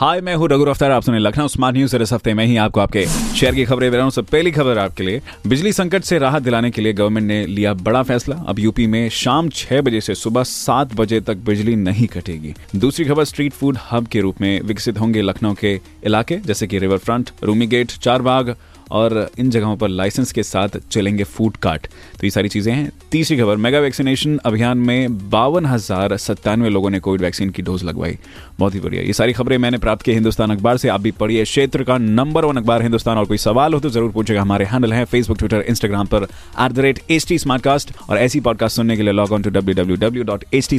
हाय मैं हूँ रघु अफ्तार आप सुने लखनऊ स्मार्ट न्यूज़ इस हफ़्ते में ही आपको आपके शहर की खबरें हूँ सब पहली खबर आपके लिए। बिजली संकट से राहत दिलाने के लिए गवर्नमेंट ने लिया बड़ा फैसला। अब यूपी में शाम छह बजे से सुबह सात बजे तक बिजली नहीं कटेगी। दूसरी खबर स्ट्रीट फ़ूड हब के रूप में विकसित होंगे लखनऊ के इलाके, जैसे की river front Rumi gate Charbagh और इन जगहों पर लाइसेंस के साथ चलेंगे फ़ूड कार्ट तो ये सारी चीज़ें हैं। तीसरी खबर मेगा वैक्सीनेशन अभियान में बावन हज़ार सत्तानवे लोगों ने कोविड वैक्सीन की डोज लगवाई। बहुत ही बढ़िया। ये सारी खबरें मैंने प्राप्त की हिंदुस्तान अखबार से। आप भी पढ़िए। क्षेत्र का नंबर वन अखबार हिंदुस्तान। और कोई सवाल हो तो ज़रूर पूछेगा। हमारे हैंडल है फेसबुक ट्विटर इंस्टाग्राम पर एट द रेट टी और ऐसी पॉडकास्ट सुनने के लिए log on to W W W dot H T